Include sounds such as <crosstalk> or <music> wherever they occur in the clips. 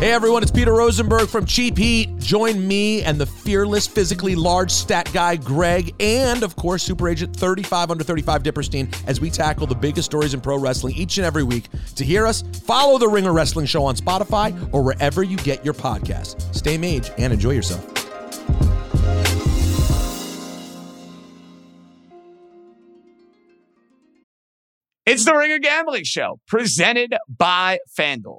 Hey everyone, it's Peter Rosenberg from Cheap Heat. Join me and the fearless, physically large stat guy Greg, and of course, Super Agent 35 under 35 Dipperstein as we tackle the biggest stories in pro wrestling each and every week. To hear us, follow the Ringer Wrestling Show on Spotify or wherever you get your podcasts. Stay mage and enjoy yourself. It's the Ringer Gambling Show, presented by FanDuel.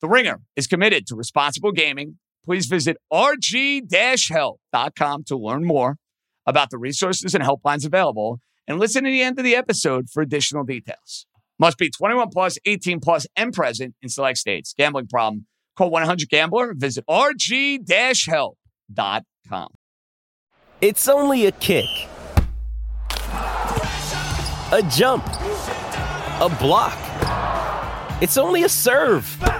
The Ringer is committed to responsible gaming. Please visit rg-help.com to learn more about the resources and helplines available and listen to the end of the episode for additional details. Must be 21 plus, 18 plus, and present in select states. Gambling problem? Call 1-800-GAMBLER. Visit rg-help.com. It's only a kick. A jump. A block. It's only a serve.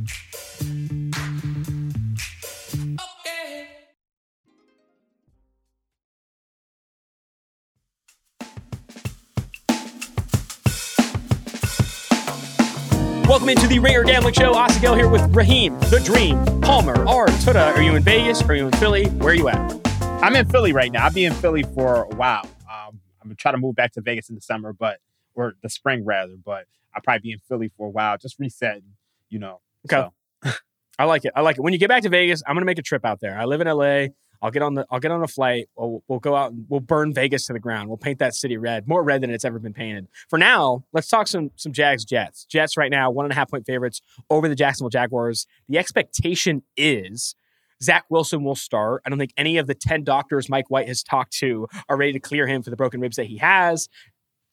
Welcome into the Ringer Gambling Show. Austin here with Raheem, The Dream, Palmer, R. Tuda. Are you in Vegas? Are you in Philly? Where are you at? I'm in Philly right now. I'll be in Philly for a while. Um, I'm gonna try to move back to Vegas in the summer, but or the spring rather. But I'll probably be in Philly for a while, just resetting. You know. Okay. So. <laughs> I like it. I like it. When you get back to Vegas, I'm gonna make a trip out there. I live in LA. I'll get on the I'll get on a flight. We'll, we'll go out and we'll burn Vegas to the ground. We'll paint that city red, more red than it's ever been painted. For now, let's talk some some Jags Jets. Jets right now one and a half point favorites over the Jacksonville Jaguars. The expectation is Zach Wilson will start. I don't think any of the 10 doctors Mike White has talked to are ready to clear him for the broken ribs that he has.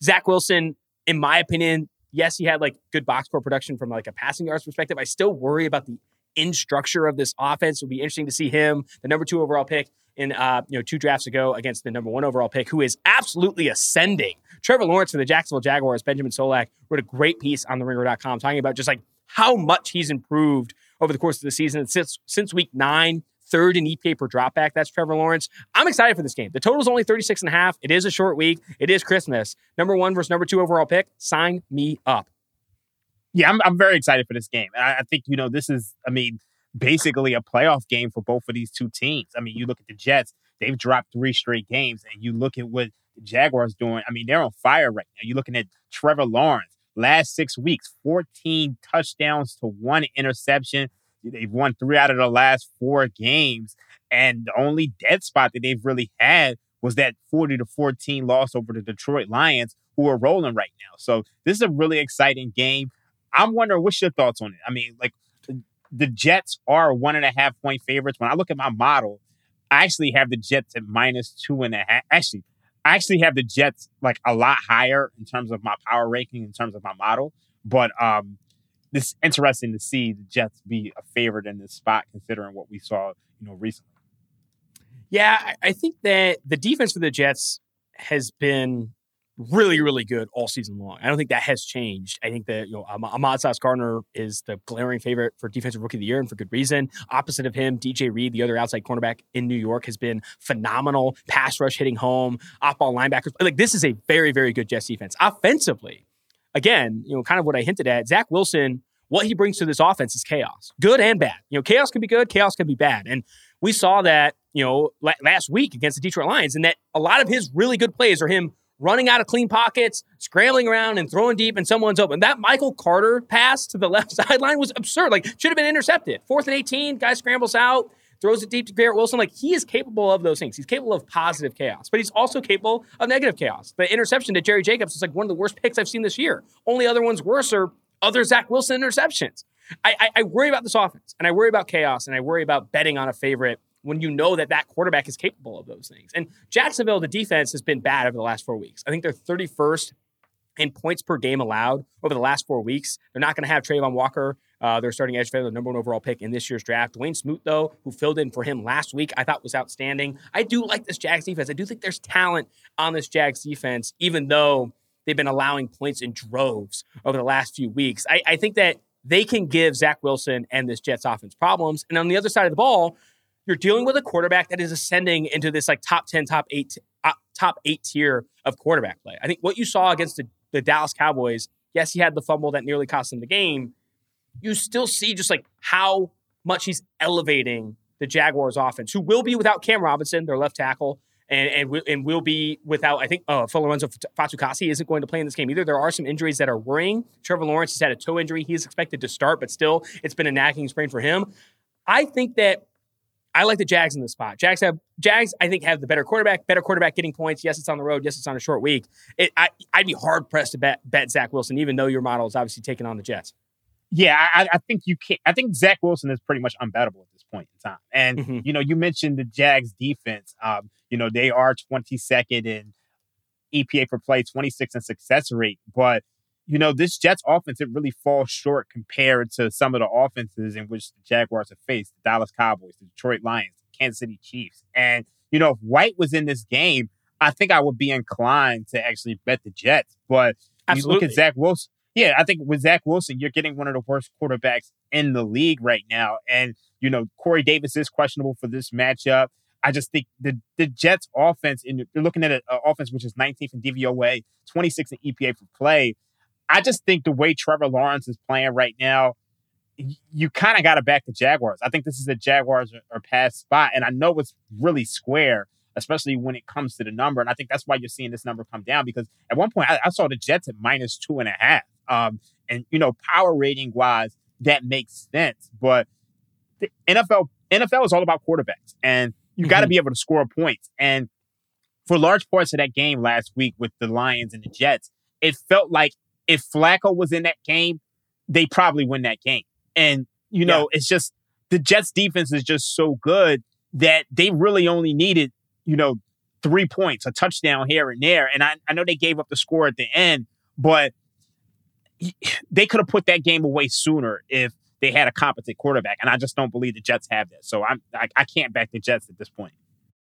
Zach Wilson, in my opinion, yes, he had like good box score production from like a passing yards perspective. I still worry about the in structure of this offense. It would be interesting to see him, the number two overall pick in uh, you know two drafts ago against the number one overall pick, who is absolutely ascending. Trevor Lawrence for the Jacksonville Jaguars, Benjamin Solak wrote a great piece on the ringer.com talking about just like how much he's improved over the course of the season since since week nine. Third in EPA per dropback. That's Trevor Lawrence. I'm excited for this game. The total is only 36 and a half. It is a short week. It is Christmas. Number one versus number two overall pick. Sign me up. Yeah, I'm, I'm very excited for this game. I, I think, you know, this is, I mean, basically a playoff game for both of these two teams. I mean, you look at the Jets, they've dropped three straight games, and you look at what the Jaguars doing. I mean, they're on fire right now. You're looking at Trevor Lawrence, last six weeks, 14 touchdowns to one interception. They've won three out of the last four games. And the only dead spot that they've really had was that 40 to 14 loss over the Detroit Lions, who are rolling right now. So this is a really exciting game. I'm wondering what's your thoughts on it? I mean, like the Jets are one and a half point favorites. When I look at my model, I actually have the Jets at minus two and a half. Actually, I actually have the Jets like a lot higher in terms of my power ranking, in terms of my model. But um, it's interesting to see the Jets be a favorite in this spot, considering what we saw, you know, recently. Yeah, I think that the defense for the Jets has been really, really good all season long. I don't think that has changed. I think that you know Ahmad Sauce Gardner is the glaring favorite for defensive rookie of the year, and for good reason. Opposite of him, DJ Reed, the other outside cornerback in New York, has been phenomenal. Pass rush hitting home, off ball linebackers. Like this is a very, very good Jets defense. Offensively, again, you know, kind of what I hinted at. Zach Wilson. What he brings to this offense is chaos, good and bad. You know, chaos can be good, chaos can be bad, and we saw that you know last week against the Detroit Lions, and that a lot of his really good plays are him running out of clean pockets, scrambling around and throwing deep, and someone's open. That Michael Carter pass to the left <laughs> sideline was absurd. Like, should have been intercepted. Fourth and 18, guy scrambles out, throws it deep to Garrett Wilson. Like, he is capable of those things. He's capable of positive chaos, but he's also capable of negative chaos. The interception to Jerry Jacobs is like one of the worst picks I've seen this year. Only other ones worse are other Zach Wilson interceptions. I, I, I worry about this offense, and I worry about chaos, and I worry about betting on a favorite when you know that that quarterback is capable of those things. And Jacksonville, the defense has been bad over the last four weeks. I think they're 31st in points per game allowed over the last four weeks. They're not going to have Travon Walker. Uh, they're starting edge the number one overall pick in this year's draft. Dawuane Smoot, though, who filled in for him last week, I thought was outstanding. I do like this Jags defense. I do think there's talent on this Jags defense, even though they've been allowing points in droves over the last few weeks. I, I think that they can give Zach Wilson and this Jets offense problems. And on the other side of the ball, you're dealing with a quarterback that is ascending into this like top 10, top eight, uh, top eight tier of quarterback play. I think what you saw against the, the Dallas Cowboys, yes, he had the fumble that nearly cost him the game. You still see just like how much he's elevating the Jaguars offense, who will be without Cam Robinson, their left tackle, and and, will, and will be without, I think, uh, Folorunso Fatukasi isn't going to play in this game either. There are some injuries that are worrying. Trevor Lawrence has had a toe injury. He is expected to start, but still, it's been a nagging sprain for him. I think that I like the Jags in this spot. Jags have Jags. I think have the better quarterback. Better quarterback getting points. Yes, it's on the road. Yes, it's on a short week. It, I, would be hard pressed to bet bet Zach Wilson, even though your model is obviously taking on the Jets. Yeah, I, I think you can't. I think Zach Wilson is pretty much unbettable at this point in time. And mm-hmm. you know, you mentioned the Jags defense. Um, you know, they are 22nd in EPA per play, 26 in success rate, but you know, this Jets offense, it really falls short compared to some of the offenses in which the Jaguars have faced the Dallas Cowboys, the Detroit Lions, the Kansas City Chiefs. And, you know, if White was in this game, I think I would be inclined to actually bet the Jets. But Absolutely. you look at Zach Wilson. Yeah, I think with Zach Wilson, you're getting one of the worst quarterbacks in the league right now. And, you know, Corey Davis is questionable for this matchup. I just think the the Jets offense, and you're looking at an offense which is 19th in DVOA, 26 in EPA for play. I just think the way Trevor Lawrence is playing right now, you kind of got to back the Jaguars. I think this is the Jaguars or pass spot, and I know it's really square, especially when it comes to the number. And I think that's why you're seeing this number come down because at one point I, I saw the Jets at minus two and a half. Um, and you know, power rating wise, that makes sense. But the NFL NFL is all about quarterbacks, and you got to mm-hmm. be able to score points. And for large parts of that game last week with the Lions and the Jets, it felt like if Flacco was in that game, they probably win that game. And, you know, yeah. it's just the Jets defense is just so good that they really only needed, you know, three points, a touchdown here and there. And I, I know they gave up the score at the end, but they could have put that game away sooner if they had a competent quarterback. And I just don't believe the Jets have that. So I'm, I, I can't back the Jets at this point.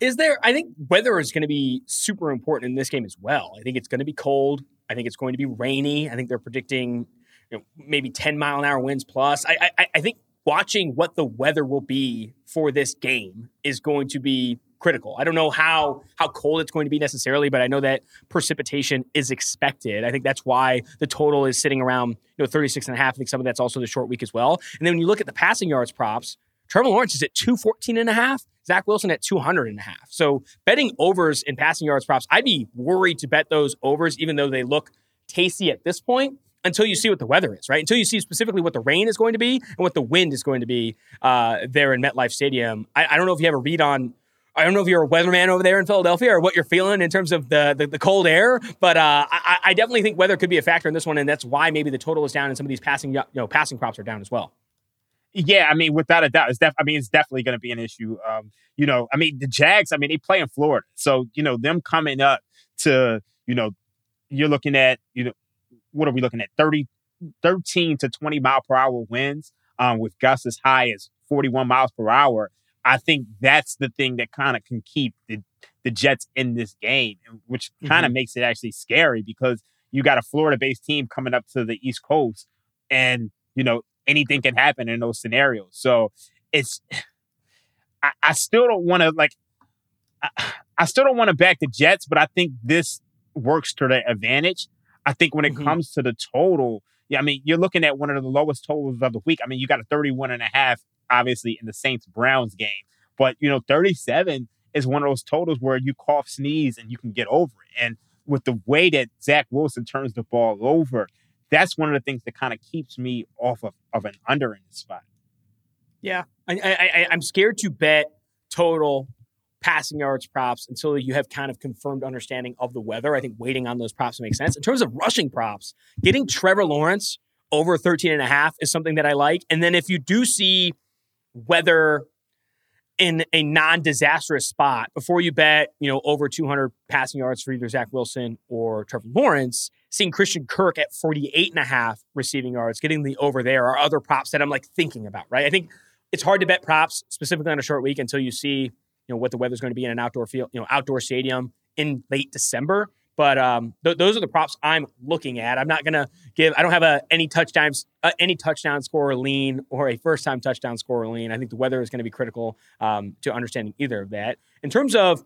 Is there, I think weather is going to be super important in this game as well. I think it's going to be cold. I think it's going to be rainy. I think they're predicting you know, maybe 10 mile an hour winds plus. I, I, I think watching what the weather will be for this game is going to be critical. I don't know how how cold it's going to be necessarily, but I know that precipitation is expected. I think that's why the total is sitting around, you know, 36 and a half. I think some of that's also the short week as well. And then when you look at the passing yards props, Trevor Lawrence is at 214 and a half, Zach Wilson at 200 and a half. So betting overs in passing yards props, I'd be worried to bet those overs, even though they look tasty at this point, until you see what the weather is, right? Until you see specifically what the rain is going to be and what the wind is going to be uh, there in MetLife Stadium. I, I, don't know if you have a read on. I don't know if you're a weatherman over there in Philadelphia or what you're feeling in terms of the the, the cold air, but uh, I, I, definitely think weather could be a factor in this one, and that's why maybe the total is down and some of these passing you know passing props are down as well. Yeah, I mean, without a doubt, it's def- I mean, it's definitely going to be an issue. Um, you know, I mean, the Jags. I mean, they play in Florida, so you know them coming up to you know, you're looking at you know, what are we looking at? 30, 13 to twenty mile per hour winds, um, with gusts as high as forty one miles per hour. I think that's the thing that kind of can keep the, the Jets in this game, which kind of Mhm. makes it actually scary because you got a Florida based team coming up to the East Coast and, you know, anything can happen in those scenarios. So it's, I, I still don't want to like, I, I still don't want to back the Jets, but I think this works to their advantage. I think when it Mhm. comes to the total, yeah, I mean, you're looking at one of the lowest totals of the week. I mean, you got a 31 and a half, obviously, in the Saints Browns game. But, you know, 37 is one of those totals where you cough, sneeze, and you can get over it. And with the way that Zach Wilson turns the ball over, that's one of the things that kind of keeps me off of, of an under in this spot. Yeah, I, I, I'm scared to bet total passing yards props until you have kind of confirmed understanding of the weather. I think waiting on those props makes sense. In terms of rushing props, getting Trevor Lawrence over 13 and a half is something that I like. And then if you do see weather in a non-disastrous spot before you bet, you know, over 200 passing yards for either Zach Wilson or Trevor Lawrence, seeing Christian Kirk at 48 and a half receiving yards, getting the over there are other props that I'm like thinking about, right? I think it's hard to bet props specifically on a short week until you see, you know, what the weather's going to be in an outdoor field, you know, outdoor stadium in late December. But um, th- those are the props I'm looking at. I'm not to give. I don't have a any touchdowns, uh, any touchdown score lean or a first time touchdown score lean. I think the weather is going to be critical um, to understanding either of that. In terms of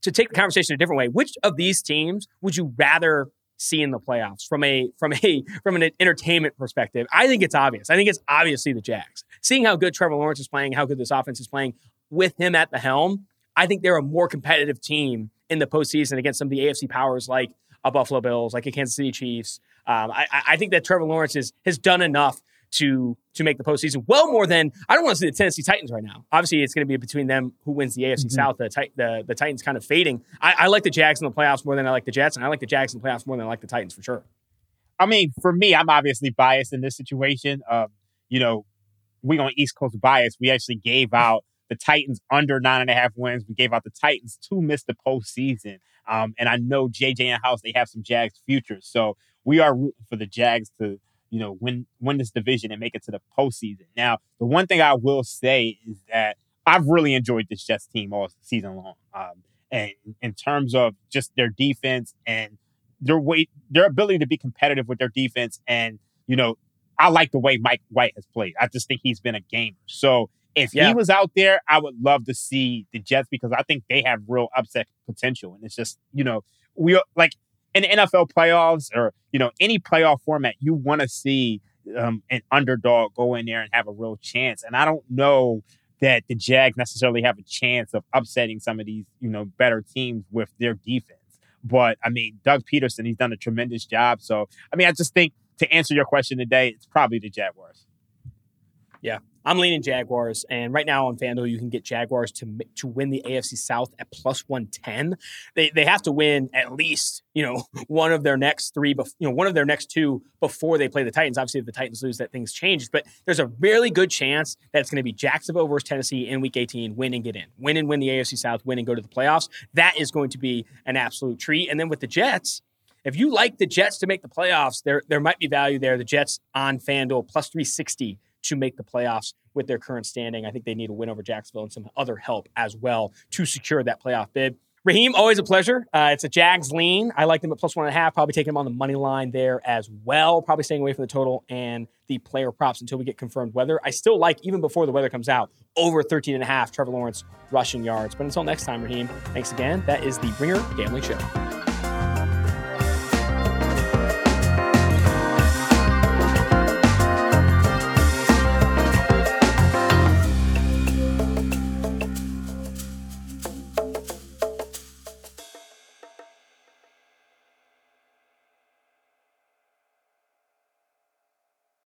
to take the conversation a different way, which of these teams would you rather see in the playoffs from a from a <laughs> from an entertainment perspective? I think it's obvious. I think it's obviously the Jags. Seeing how good Trevor Lawrence is playing, how good this offense is playing with him at the helm, I think they're a more competitive team in the postseason against some of the AFC powers like a Buffalo Bills, like a Kansas City Chiefs. Um, I, I think that Trevor Lawrence is, has done enough to to make the postseason. Well, more than I don't want to see the Tennessee Titans right now. Obviously, it's going to be between them who wins the AFC South. The, the the Titans kind of fading. I, I like the Jags in the playoffs more than I like the Jets, and I like the Jags in the playoffs more than I like the Titans for sure. I mean, for me, I'm obviously biased in this situation. Um, you know, we on East Coast bias. We actually gave out the Titans under nine and a half wins. We gave out the Titans to miss the postseason. Um, and I know JJ and House they have some Jags futures, so we are rooting for the Jags to you know win win this division and make it to the postseason. Now, the one thing I will say is that I've really enjoyed this Jets team all season long. Um, and in terms of just their defense and their way, their ability to be competitive with their defense, and you know, I like the way Mike White has played. I just think he's been a gamer. So if Yeah. he was out there, I would love to see the Jets because I think they have real upset potential. And it's just, you know, we like in the NFL playoffs or, you know, any playoff format, you want to see um, an underdog go in there and have a real chance. And I don't know that the Jags necessarily have a chance of upsetting some of these, you know, better teams with their defense. But I mean, Doug Pederson, he's done a tremendous job. So, I mean, I just think to answer your question today, it's probably the Jaguars. I'm leaning Jaguars, and right now on FanDuel you can get Jaguars to to win the AFC South at plus one ten. They they have to win at least you know <laughs> one of their next three, bef- you know one of their next two before they play the Titans. Obviously, if the Titans lose, that things change. But there's a really good chance that it's going to be Jacksonville versus Tennessee in Week 18. Win and get in, win and win the AFC South, win and go to the playoffs. That is going to be an absolute treat. And then with the Jets. If you like the Jets to make the playoffs, there there might be value there. The Jets on FanDuel plus 360 to make the playoffs with their current standing. I think they need a win over Jacksonville and some other help as well to secure that playoff bid. Raheem, always a pleasure. Uh, it's a Jags lean. I like them at plus one and a half. Probably taking them on the money line there as well. Probably staying away from the total and the player props until we get confirmed weather. I still like, even before the weather comes out, over 13 and a half Trevor Lawrence rushing yards. But until next time, Raheem, thanks again. That is the Ringer Gambling Show.